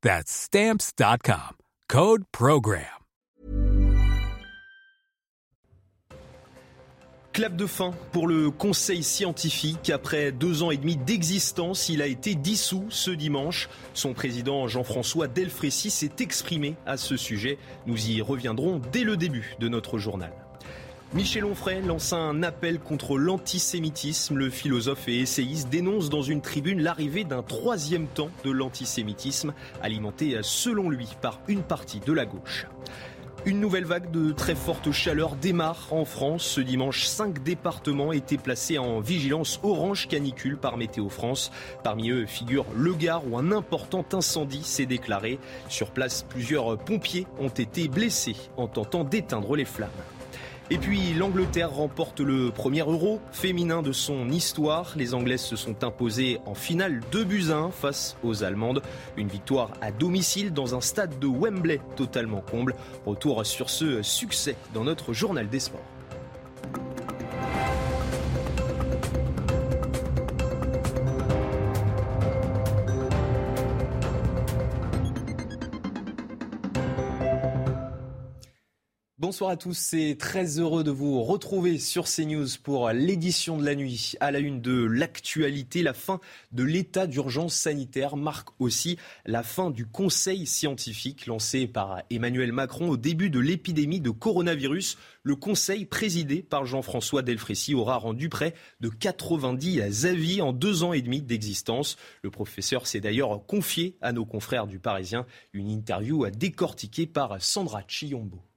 That's Stamps.com. Code Program. Clap de fin pour le Conseil scientifique. Après deux ans et demi d'existence, il a été dissous ce dimanche. Son président Jean-François Delfrécy s'est exprimé à ce sujet. Nous y reviendrons dès le début de notre journal. Michel Onfray lance un appel contre l'antisémitisme. Le philosophe et essayiste dénonce dans une tribune l'arrivée d'un troisième temps de l'antisémitisme, alimenté selon lui par une partie de la gauche. Une nouvelle vague de très forte chaleur démarre en France. Ce dimanche, cinq départements étaient placés en vigilance orange canicule par Météo France. Parmi eux figure le Gard où un important incendie s'est déclaré. Sur place, plusieurs pompiers ont été blessés en tentant d'éteindre les flammes. Et puis l'Angleterre remporte le premier euro féminin de son histoire. Les Anglaises se sont imposées en finale 2 buts 1 face aux Allemandes. Une victoire à domicile dans un stade de Wembley totalement comble. Retour sur ce succès dans notre journal des sports. Bonsoir à tous, c'est très heureux de vous retrouver sur CNews pour l'édition de la nuit. À la une de l'actualité, la fin de l'état d'urgence sanitaire marque aussi la fin du conseil scientifique lancé par Emmanuel Macron au début de l'épidémie de coronavirus. Le conseil présidé par Jean-François Delfrécy aura rendu près de 90 avis en deux ans et demi d'existence. Le professeur s'est d'ailleurs confié à nos confrères du Parisien. Une interview à décortiquer par Sandra Chiombo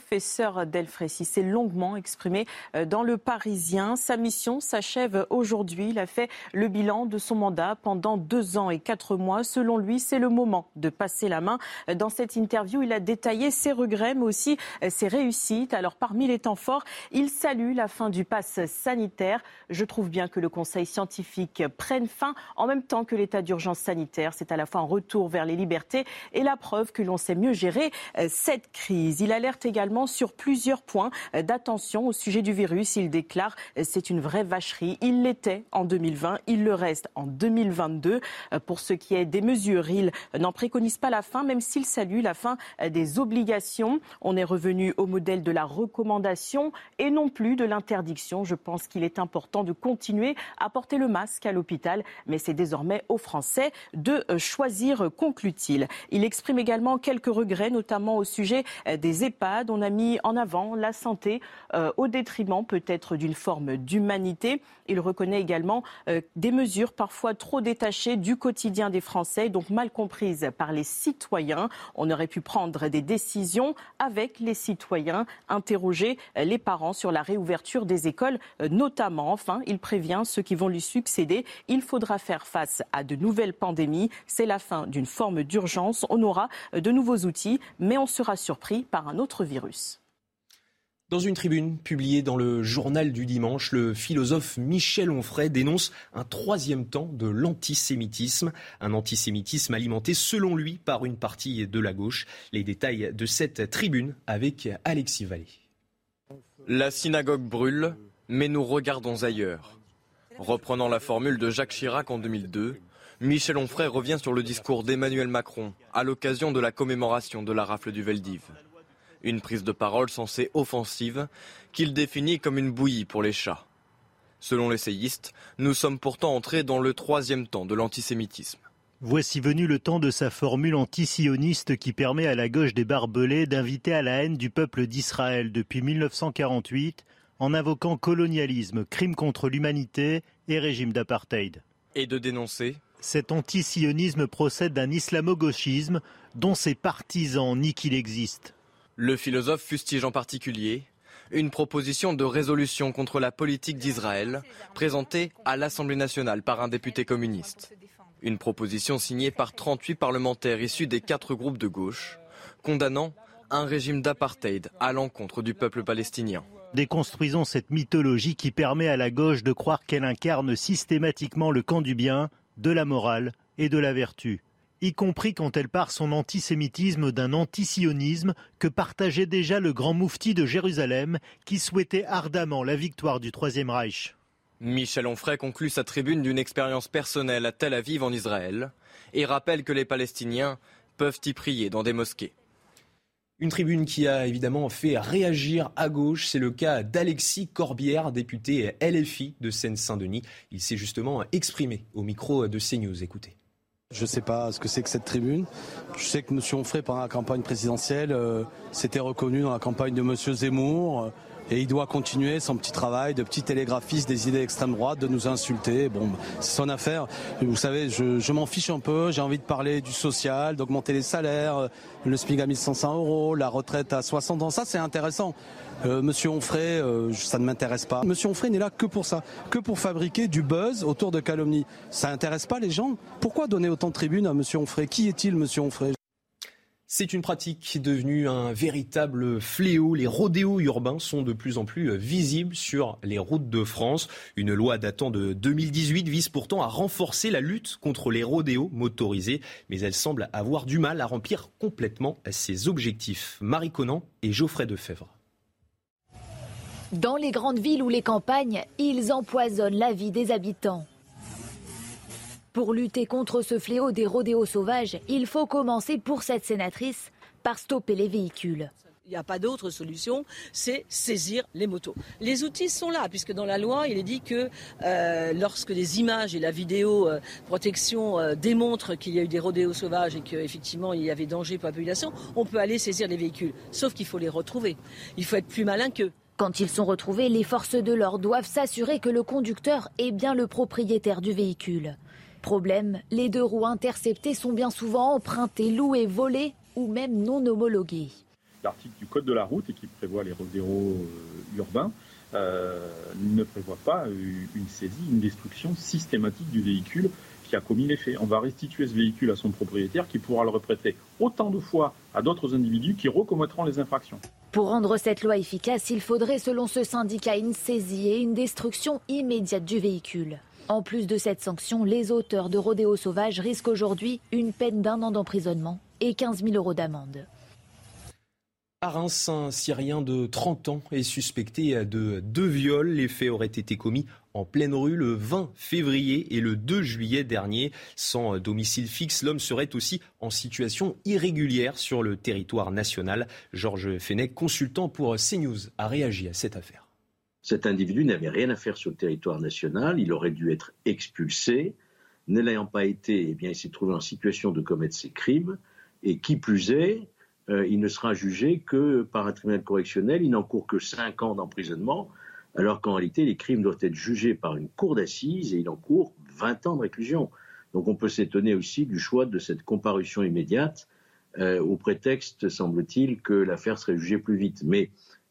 professeur Delfrécy s'est longuement exprimé euh, dans Le Parisien. Sa mission s'achève aujourd'hui. Il a fait le bilan de son mandat pendant deux ans et quatre mois. Selon lui, c'est le moment de passer la main. Dans cette interview, il a détaillé ses regrets, mais aussi euh, ses réussites. Alors, parmi les temps forts, il salue la fin du pass sanitaire. Je trouve bien que le Conseil scientifique prenne fin en même temps que l'état d'urgence sanitaire. C'est à la fois un retour vers les libertés et la preuve que l'on sait mieux gérer euh, cette crise. Il alerte également sur plusieurs points d'attention au sujet du virus. Il déclare c'est une vraie vacherie. Il l'était en 2020, il le reste en 2022. Pour ce qui est des mesures, il n'en préconise pas la fin, même s'il salue la fin des obligations. On est revenu au modèle de la recommandation et non plus de l'interdiction. Je pense qu'il est important de continuer à porter le masque à l'hôpital, mais c'est désormais aux Français de choisir, conclut-il. Il exprime également quelques regrets, notamment au sujet des EHPAD. A mis en avant la santé euh, au détriment peut-être d'une forme d'humanité. Il reconnaît également euh, des mesures parfois trop détachées du quotidien des Français, donc mal comprises par les citoyens. On aurait pu prendre des décisions avec les citoyens, interroger euh, les parents sur la réouverture des écoles notamment. Enfin, il prévient ceux qui vont lui succéder. Il faudra faire face à de nouvelles pandémies. C'est la fin d'une forme d'urgence. On aura de nouveaux outils, mais on sera surpris par un autre virus. Dans une tribune publiée dans le journal du dimanche, le philosophe Michel Onfray dénonce un troisième temps de l'antisémitisme, un antisémitisme alimenté selon lui par une partie de la gauche. Les détails de cette tribune avec Alexis Vallée. La synagogue brûle, mais nous regardons ailleurs. Reprenant la formule de Jacques Chirac en 2002, Michel Onfray revient sur le discours d'Emmanuel Macron à l'occasion de la commémoration de la rafle du Veldiv. Une prise de parole censée offensive qu'il définit comme une bouillie pour les chats. Selon l'essayiste, nous sommes pourtant entrés dans le troisième temps de l'antisémitisme. Voici venu le temps de sa formule anti-sioniste qui permet à la gauche des barbelés d'inviter à la haine du peuple d'Israël depuis 1948 en invoquant colonialisme, crime contre l'humanité et régime d'apartheid. Et de dénoncer Cet anti-sionisme procède d'un islamo-gauchisme dont ses partisans nient qu'il existe. Le philosophe fustige en particulier une proposition de résolution contre la politique d'Israël présentée à l'Assemblée nationale par un député communiste. Une proposition signée par 38 parlementaires issus des quatre groupes de gauche, condamnant un régime d'apartheid à l'encontre du peuple palestinien. Déconstruisons cette mythologie qui permet à la gauche de croire qu'elle incarne systématiquement le camp du bien, de la morale et de la vertu, y compris quand elle part son antisémitisme d'un antisionisme que partageait déjà le grand moufti de Jérusalem qui souhaitait ardemment la victoire du Troisième Reich. Michel Onfray conclut sa tribune d'une expérience personnelle à Tel Aviv en Israël et rappelle que les Palestiniens peuvent y prier dans des mosquées. Une tribune qui a évidemment fait réagir à gauche, c'est le cas d'Alexis Corbière, député LFI de Seine-Saint-Denis. Il s'est justement exprimé au micro de CNews. Écoutez. Je ne sais pas ce que c'est que cette tribune. Je sais que M. Onfray, pendant la campagne présidentielle, euh, s'était reconnu dans la campagne de M. Zemmour. Et il doit continuer son petit travail de petit télégraphiste des idées extrême droite, de nous insulter. Bon, c'est son affaire. Vous savez, je, m'en fiche un peu. J'ai envie de parler du social, d'augmenter les salaires, le SMIC à 1500 euros, la retraite à 60 ans. Ça, c'est intéressant. Euh, Monsieur Onfray, euh, ça ne m'intéresse pas. Monsieur Onfray n'est là que pour ça, que pour fabriquer du buzz autour de calomnie. Ça n'intéresse pas les gens. Pourquoi donner autant de tribunes à Monsieur Onfray? Qui est-il, Monsieur Onfray? C'est une pratique devenue un véritable fléau. Les rodéos urbains sont de plus en plus visibles sur les routes de France. Une loi datant de 2018 vise pourtant à renforcer la lutte contre les rodéos motorisés, mais elle semble avoir du mal à remplir complètement ses objectifs. Marie Conan et Geoffrey Defebvre. Dans les grandes villes ou les campagnes, ils empoisonnent la vie des habitants. Pour lutter contre ce fléau des rodéos sauvages, il faut commencer pour cette sénatrice par stopper les véhicules. Il n'y a pas d'autre solution, c'est saisir les motos. Les outils sont là, puisque dans la loi, il est dit que euh, lorsque les images et la vidéo euh, protection euh, démontrent qu'il y a eu des rodéos sauvages et qu'effectivement il y avait danger pour la population, on peut aller saisir les véhicules. Sauf qu'il faut les retrouver. Il faut être plus malin qu'eux. Quand ils sont retrouvés, les forces de l'ordre doivent s'assurer que le conducteur est bien le propriétaire du véhicule. Problème, les deux roues interceptées sont bien souvent empruntées, louées, volées ou même non homologuées. L'article du Code de la route qui prévoit les rodéos euh, urbains euh, ne prévoit pas une saisie, une destruction systématique du véhicule qui a commis les faits. On va restituer ce véhicule à son propriétaire qui pourra le reprêter autant de fois à d'autres individus qui recommettront les infractions. Pour rendre cette loi efficace, il faudrait, selon ce syndicat, une saisie et une destruction immédiate du véhicule. En plus de cette sanction, les auteurs de rodéos sauvages risquent aujourd'hui une peine d'un an d'emprisonnement et 15 000 euros d'amende. À Reims, un Syrien de 30 ans est suspecté de deux viols. Les faits auraient été commis en pleine rue le 20 février et le 2 juillet dernier. Sans domicile fixe, l'homme serait aussi en situation irrégulière sur le territoire national. Georges Fenech, consultant pour CNews, a réagi à cette affaire. Cet individu n'avait rien à faire sur le territoire national, il aurait dû être expulsé. Ne l'ayant pas été, eh bien, il s'est trouvé en situation de commettre ces crimes. Et qui plus est, euh, il ne sera jugé que par un tribunal correctionnel. Il n'encourt que 5 ans d'emprisonnement, alors qu'en réalité, les crimes doivent être jugés par une cour d'assises et il encourt 20 ans de réclusion. Donc on peut s'étonner aussi du choix de cette comparution immédiate, euh, au prétexte, semble-t-il, que l'affaire serait jugée plus vite. Mais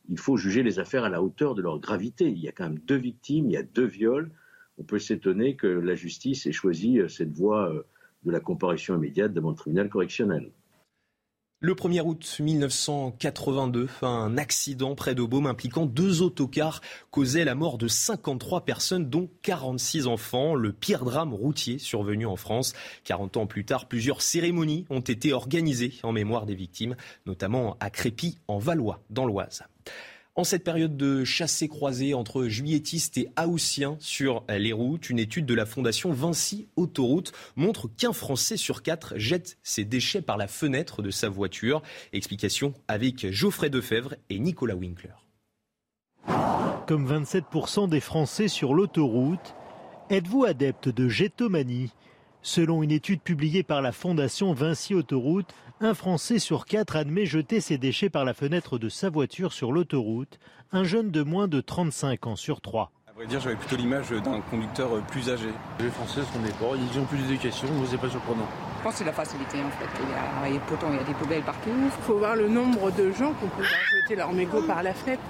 il faut juger les affaires à la hauteur de leur gravité. Il y a quand même deux victimes, il y a deux viols. On peut s'étonner que la justice ait choisi euh, cette voie euh, de la comparution immédiate devant le tribunal correctionnel. Le 1er août 1982, un accident près de Baume impliquant deux autocars causait la mort de 53 personnes, dont 46 enfants. Le pire drame routier survenu en France. 40 ans plus tard, plusieurs cérémonies ont été organisées en mémoire des victimes, notamment à Crépy, en Valois, dans l'Oise. En cette période de chassé-croisé entre juilletistes et haussiens sur les routes, une étude de la fondation Vinci Autoroute montre qu'un Français sur quatre jette ses déchets par la fenêtre de sa voiture. Explication avec Geoffrey Defebvre et Nicolas Winkler. Comme 27% des Français sur l'autoroute, êtes-vous adepte de jetomanie Selon une étude publiée par la fondation Vinci Autoroute, un Français sur quatre admet jeter ses déchets par la fenêtre de sa voiture sur l'autoroute, un jeune de moins de 35 ans sur trois. À vrai dire, j'avais plutôt l'image d'un conducteur plus âgé. Les Français sont des porcs, ils ont plus d'éducation, c'est pas surprenant. Je pense que c'est la facilité en fait. Il y, a, pourtant, il y a des poubelles partout. Il faut voir le nombre de gens qui peut jeter leur mégot par la fenêtre.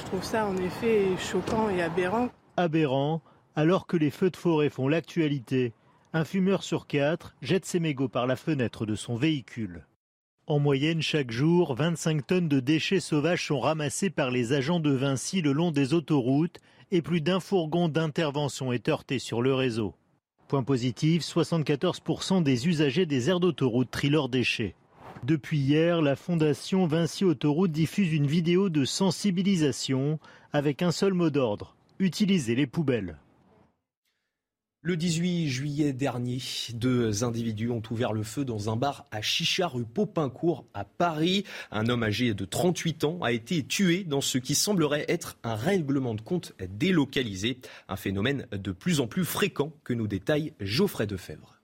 Je trouve ça en effet choquant et aberrant. Aberrant, alors que les feux de forêt font l'actualité un fumeur sur quatre jette ses mégots par la fenêtre de son véhicule. En moyenne, chaque jour, 25 tonnes de déchets sauvages sont ramassés par les agents de Vinci le long des autoroutes et plus d'un fourgon d'intervention est heurté sur le réseau. Point positif, 74% des usagers des aires d'autoroute trient leurs déchets. Depuis hier, la fondation Vinci Autoroute diffuse une vidéo de sensibilisation avec un seul mot d'ordre, utiliser les poubelles. Le 18 juillet dernier, deux individus ont ouvert le feu dans un bar à Chicha rue Popincourt à Paris. Un homme âgé de 38 ans a été tué dans ce qui semblerait être un règlement de compte délocalisé, un phénomène de plus en plus fréquent que nous détaille Geoffrey Defebvre.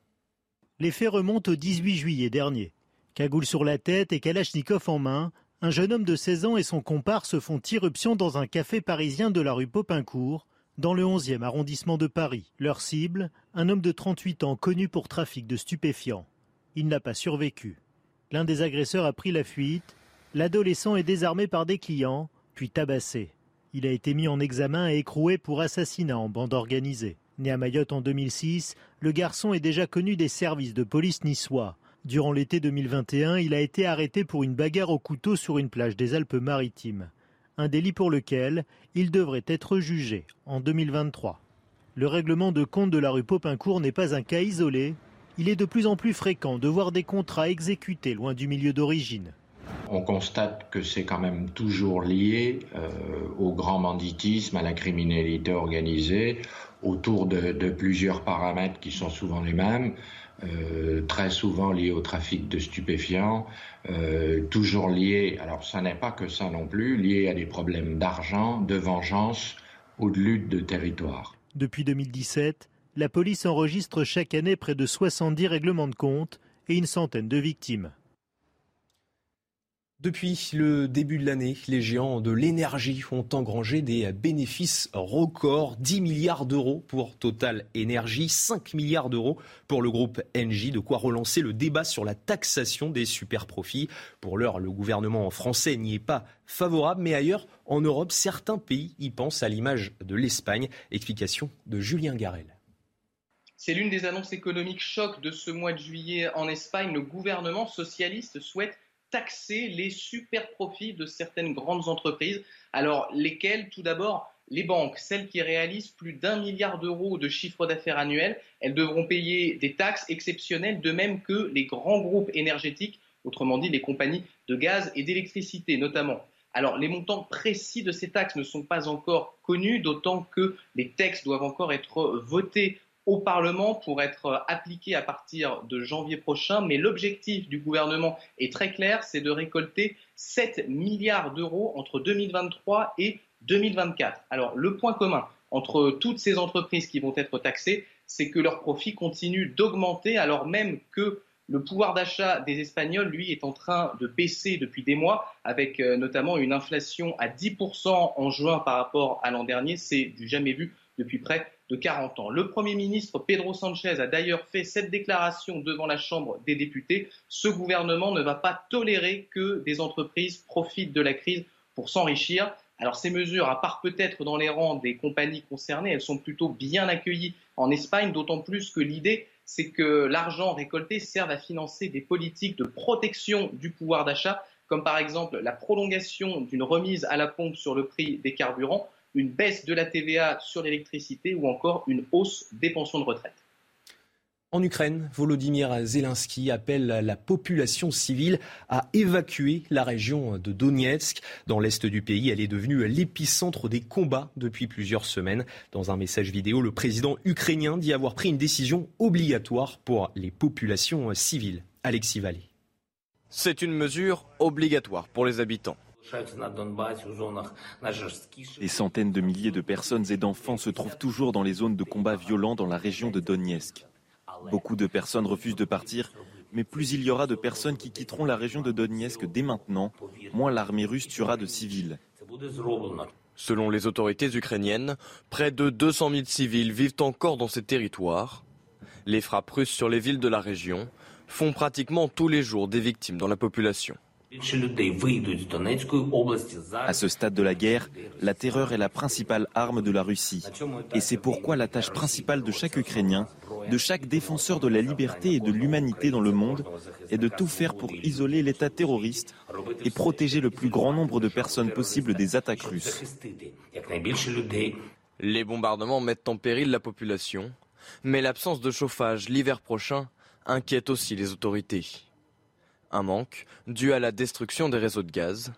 Les faits remontent au 18 juillet dernier. Cagoule sur la tête et Kalachnikov en main, un jeune homme de 16 ans et son comparse font irruption dans un café parisien de la rue Popincourt dans le 11e arrondissement de Paris. Leur cible, un homme de 38 ans connu pour trafic de stupéfiants. Il n'a pas survécu. L'un des agresseurs a pris la fuite. L'adolescent est désarmé par des clients, puis tabassé. Il a été mis en examen et écroué pour assassinat en bande organisée. Né à Mayotte en 2006, le garçon est déjà connu des services de police niçois. Durant l'été 2021, il a été arrêté pour une bagarre au couteau sur une plage des Alpes-Maritimes un délit pour lequel il devrait être jugé en 2023. Le règlement de compte de la rue Popincourt n'est pas un cas isolé. Il est de plus en plus fréquent de voir des contrats exécutés loin du milieu d'origine. On constate que c'est quand même toujours lié euh, au grand banditisme, à la criminalité organisée, autour de plusieurs paramètres qui sont souvent les mêmes. Euh, très souvent liés au trafic de stupéfiants, euh, toujours liés, alors ça n'est pas que ça non plus, liés à des problèmes d'argent, de vengeance ou de lutte de territoire. Depuis 2017, la police enregistre chaque année près de 70 règlements de compte et une centaine de victimes. Depuis le début de l'année, les géants de l'énergie ont engrangé des bénéfices records. 10 milliards d'euros pour Total Energy, 5 milliards d'euros pour le groupe Engie. De quoi relancer le débat sur la taxation des super profits. Pour l'heure, le gouvernement français n'y est pas favorable, mais ailleurs, en Europe, certains pays y pensent à l'image de l'Espagne. Explication de Julien Garel. C'est l'une des annonces économiques choc de ce mois de juillet en Espagne. Le gouvernement socialiste souhaite taxer les super profits de certaines grandes entreprises. Alors, lesquelles? Tout d'abord, les banques, celles qui réalisent plus d'un milliard d'euros de chiffre d'affaires annuel, elles devront payer des taxes exceptionnelles, de même que les grands groupes énergétiques, autrement dit les compagnies de gaz et d'électricité notamment. Alors, les montants précis de ces taxes ne sont pas encore connus, d'autant que les textes doivent encore être votés au Parlement pour être appliqué à partir de janvier prochain. Mais l'objectif du gouvernement est très clair, c'est de récolter 7 milliards d'euros entre 2023 et 2024. Alors le point commun entre toutes ces entreprises qui vont être taxées, c'est que leurs profits continuent d'augmenter alors même que le pouvoir d'achat des Espagnols, lui, est en train de baisser depuis des mois, avec euh, notamment une inflation à 10% en juin par rapport à l'an dernier. C'est du jamais vu depuis près de 40 ans. Le Premier ministre Pedro Sanchez a d'ailleurs fait cette déclaration devant la Chambre des députés. Ce gouvernement ne va pas tolérer que des entreprises profitent de la crise pour s'enrichir. Alors ces mesures, à part peut-être dans les rangs des compagnies concernées, elles sont plutôt bien accueillies en Espagne, d'autant plus que l'idée, c'est que l'argent récolté serve à financer des politiques de protection du pouvoir d'achat, comme par exemple la prolongation d'une remise à la pompe sur le prix des carburants une baisse de la TVA sur l'électricité ou encore une hausse des pensions de retraite. En Ukraine, Volodymyr Zelensky appelle la population civile à évacuer la région de Donetsk. Dans l'est du pays, elle est devenue l'épicentre des combats depuis plusieurs semaines. Dans un message vidéo, le président ukrainien dit avoir pris une décision obligatoire pour les populations civiles. Alexis Vallée. C'est une mesure obligatoire pour les habitants. Des centaines de milliers de personnes et d'enfants se trouvent toujours dans les zones de combat violents dans la région de Donetsk. Beaucoup de personnes refusent de partir, mais plus il y aura de personnes qui quitteront la région de Donetsk dès maintenant, moins l'armée russe tuera de civils. Selon les autorités ukrainiennes, près de 200 000 civils vivent encore dans ces territoires. Les frappes russes sur les villes de la région font pratiquement tous les jours des victimes dans la population. À ce stade de la guerre, la terreur est la principale arme de la Russie. Et c'est pourquoi la tâche principale de chaque Ukrainien, de chaque défenseur de la liberté et de l'humanité dans le monde, est de tout faire pour isoler l'État terroriste et protéger le plus grand nombre de personnes possible des attaques russes. Les bombardements mettent en péril la population, mais l'absence de chauffage l'hiver prochain inquiète aussi les autorités un manque dû à la destruction des réseaux de gaz.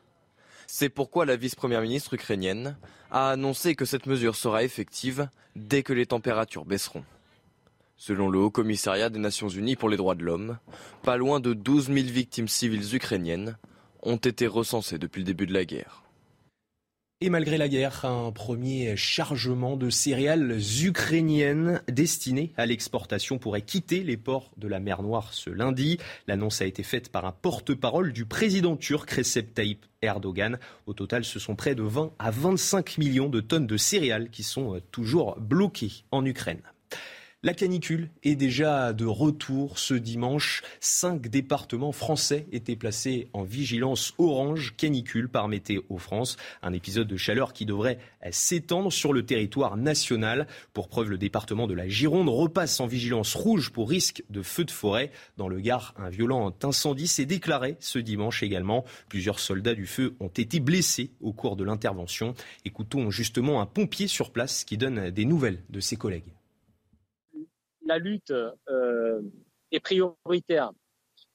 C'est pourquoi la vice-première ministre ukrainienne a annoncé que cette mesure sera effective dès que les températures baisseront. Selon le Haut Commissariat des Nations Unies pour les droits de l'homme, pas loin de 12 000 victimes civiles ukrainiennes ont été recensées depuis le début de la guerre. Et malgré la guerre, un premier chargement de céréales ukrainiennes destinées à l'exportation pourrait quitter les ports de la mer Noire ce lundi. L'annonce a été faite par un porte-parole du président turc Recep Tayyip Erdogan. Au total, ce sont près de 20 à 25 millions de tonnes de céréales qui sont toujours bloquées en Ukraine. La canicule est déjà de retour ce dimanche. Cinq départements français étaient placés en vigilance orange canicule par Météo France. Un épisode de chaleur qui devrait s'étendre sur le territoire national. Pour preuve, le département de la Gironde repasse en vigilance rouge pour risque de feu de forêt. Dans le Gard, un violent incendie s'est déclaré ce dimanche également. Plusieurs soldats du feu ont été blessés au cours de l'intervention. Écoutons justement un pompier sur place qui donne des nouvelles de ses collègues la lutte euh, est prioritaire.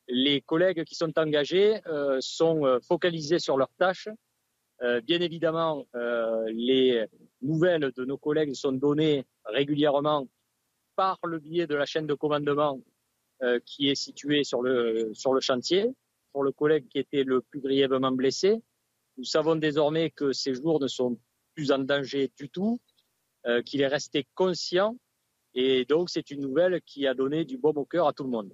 Les collègues qui sont engagés euh, sont euh, focalisés sur leurs tâches. bien évidemment, les nouvelles de nos collègues sont données régulièrement par le biais de la chaîne de commandement qui est située sur le, chantier. Pour le collègue qui était le plus grièvement blessé, nous savons désormais que ces jours ne sont plus en danger du tout, qu'il est resté conscient et donc, c'est une nouvelle qui a donné du baume au cœur à tout le monde.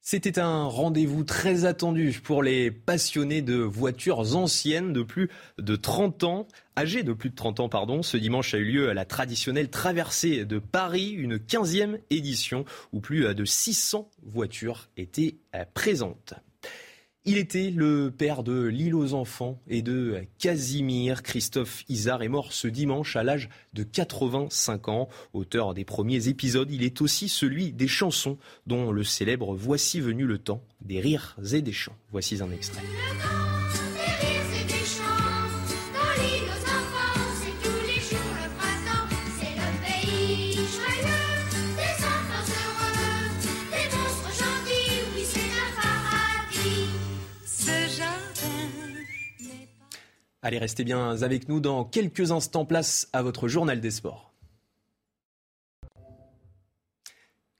C'était un rendez-vous très attendu pour les passionnés de voitures anciennes de plus de 30 ans, âgés de plus de 30 ans, pardon. Ce dimanche a eu lieu la traditionnelle traversée de Paris, une 15e édition où plus de 600 voitures étaient présentes. Il était le père de l'île aux enfants et de Casimir. Christophe Isard est mort ce dimanche à l'âge de 85 ans. Auteur des premiers épisodes, il est aussi celui des chansons dont le célèbre Voici venu le temps, des rires et des chants. Voici un extrait. Allez, restez bien avec nous dans quelques instants. Place à votre journal des sports.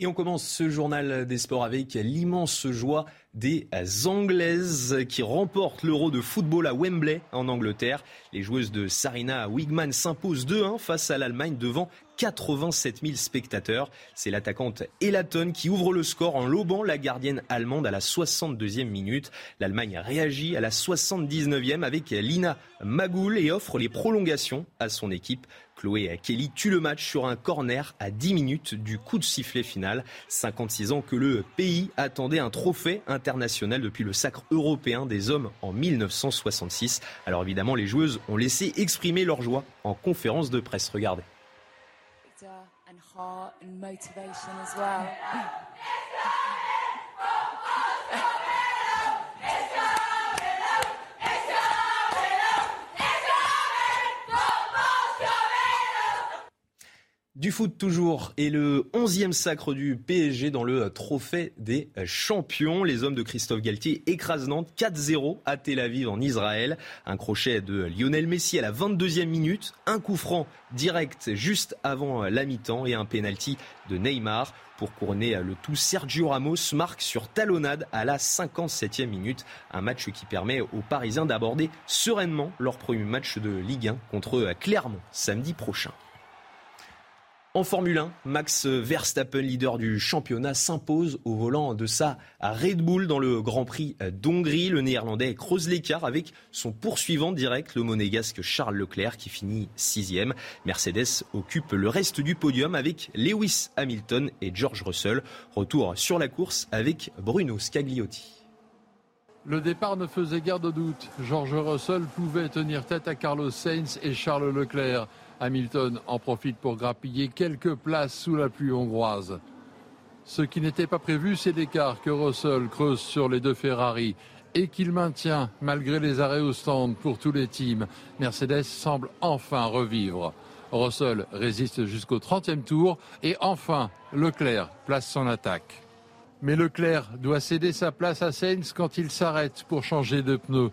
Et on commence ce journal des sports avec l'immense joie des Anglaises qui remportent l'Euro de football à Wembley en Angleterre. Les joueuses de Sarina Wigman s'imposent 2-1 face à l'Allemagne devant 87 000 spectateurs. C'est l'attaquante Elaton qui ouvre le score en lobant la gardienne allemande à la 62e minute. L'Allemagne réagit à la 79e avec Lina Magoul et offre les prolongations à son équipe. Chloé Kelly tue le match sur un corner à 10 minutes du coup de sifflet final. 56 ans que le pays attendait un trophée depuis le sacre européen des hommes en 1966. Alors évidemment, les joueuses ont laissé exprimer leur joie en conférence de presse. Regardez. Du foot toujours et le 11e sacre du PSG dans le trophée des champions. Les hommes de Christophe Galtier écrasent Nantes 4-0 à Tel Aviv en Israël. Un crochet de Lionel Messi à la 22e minute, un coup franc direct juste avant la mi-temps et un penalty de Neymar. Pour couronner le tout, Sergio Ramos marque sur talonnade à la 57e minute. Un match qui permet aux Parisiens d'aborder sereinement leur premier match de Ligue 1 contre Clermont samedi prochain. En Formule 1, Max Verstappen, leader du championnat, s'impose au volant de sa Red Bull dans le Grand Prix d'Hongrie. Le néerlandais creuse l'écart avec son poursuivant direct, le monégasque Charles Leclerc, qui finit sixième. Mercedes occupe le reste du podium avec Lewis Hamilton et George Russell. Retour sur la course avec Bruno Scagliotti. Le départ ne faisait guère de doute. George Russell pouvait tenir tête à Carlos Sainz et Charles Leclerc. Hamilton en profite pour grappiller quelques places sous la pluie hongroise. Ce qui n'était pas prévu, c'est l'écart que Russell creuse sur les deux Ferrari et qu'il maintient malgré les arrêts au stand pour tous les teams. Mercedes semble enfin revivre. Russell résiste jusqu'au 30e tour et enfin Leclerc place son attaque. Mais Leclerc doit céder sa place à Sainz quand il s'arrête pour changer de pneus.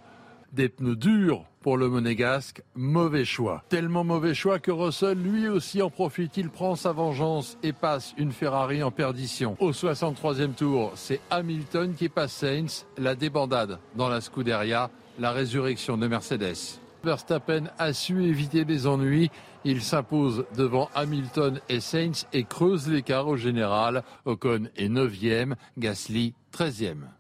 Des pneus durs pour le monégasque, mauvais choix. Tellement mauvais choix que Russell lui aussi en profite, il prend sa vengeance et passe une Ferrari en perdition. Au 63e tour, c'est Hamilton qui passe Sainz, la débandade dans la Scuderia, la résurrection de Mercedes. Verstappen a su éviter les ennuis. Il s'impose devant Hamilton et Sainz et creuse l'écart au général. Ocon est 9e, Gasly 13e.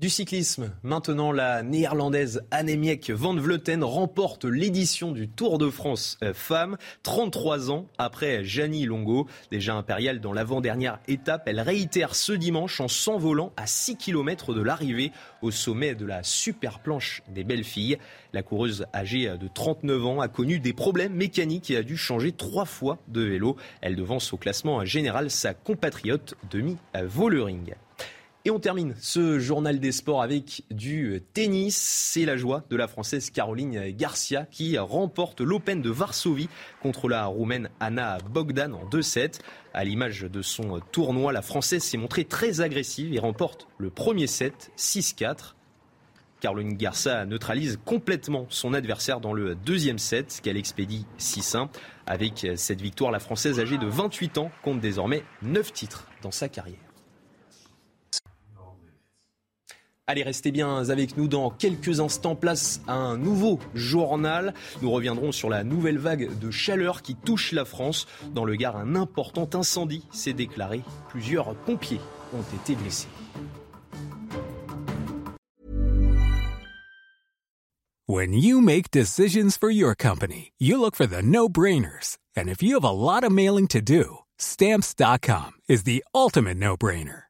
Du cyclisme, maintenant la néerlandaise Annemiek van Vleuten remporte l'édition du Tour de France euh, Femmes. 33 ans après Janie Longo, déjà impériale dans l'avant-dernière étape, elle réitère ce dimanche en s'envolant à 6 km de l'arrivée au sommet de la super planche des belles filles. La coureuse âgée de 39 ans a connu des problèmes mécaniques et a dû changer trois fois de vélo. Elle devance au classement général sa compatriote Demi Vollering. Et on termine ce journal des sports avec du tennis. C'est la joie de la Française Caroline Garcia qui remporte l'Open de Varsovie contre la Roumaine Anna Bogdan en 2-7. À l'image de son tournoi, la Française s'est montrée très agressive et remporte le premier set 6-4. Caroline Garcia neutralise complètement son adversaire dans le deuxième set qu'elle expédie 6-1. Avec cette victoire, la Française âgée de 28 ans compte désormais 9 titres dans sa carrière. Allez, restez bien avec nous dans quelques instants. Place à un nouveau journal. Nous reviendrons sur la nouvelle vague de chaleur qui touche la France. Dans le Gard, un important incendie s'est déclaré. Plusieurs pompiers ont été blessés. When you make decisions for your company, you look for the no-brainers. And if you have a lot of mailing to do, stamps.com is the ultimate no-brainer.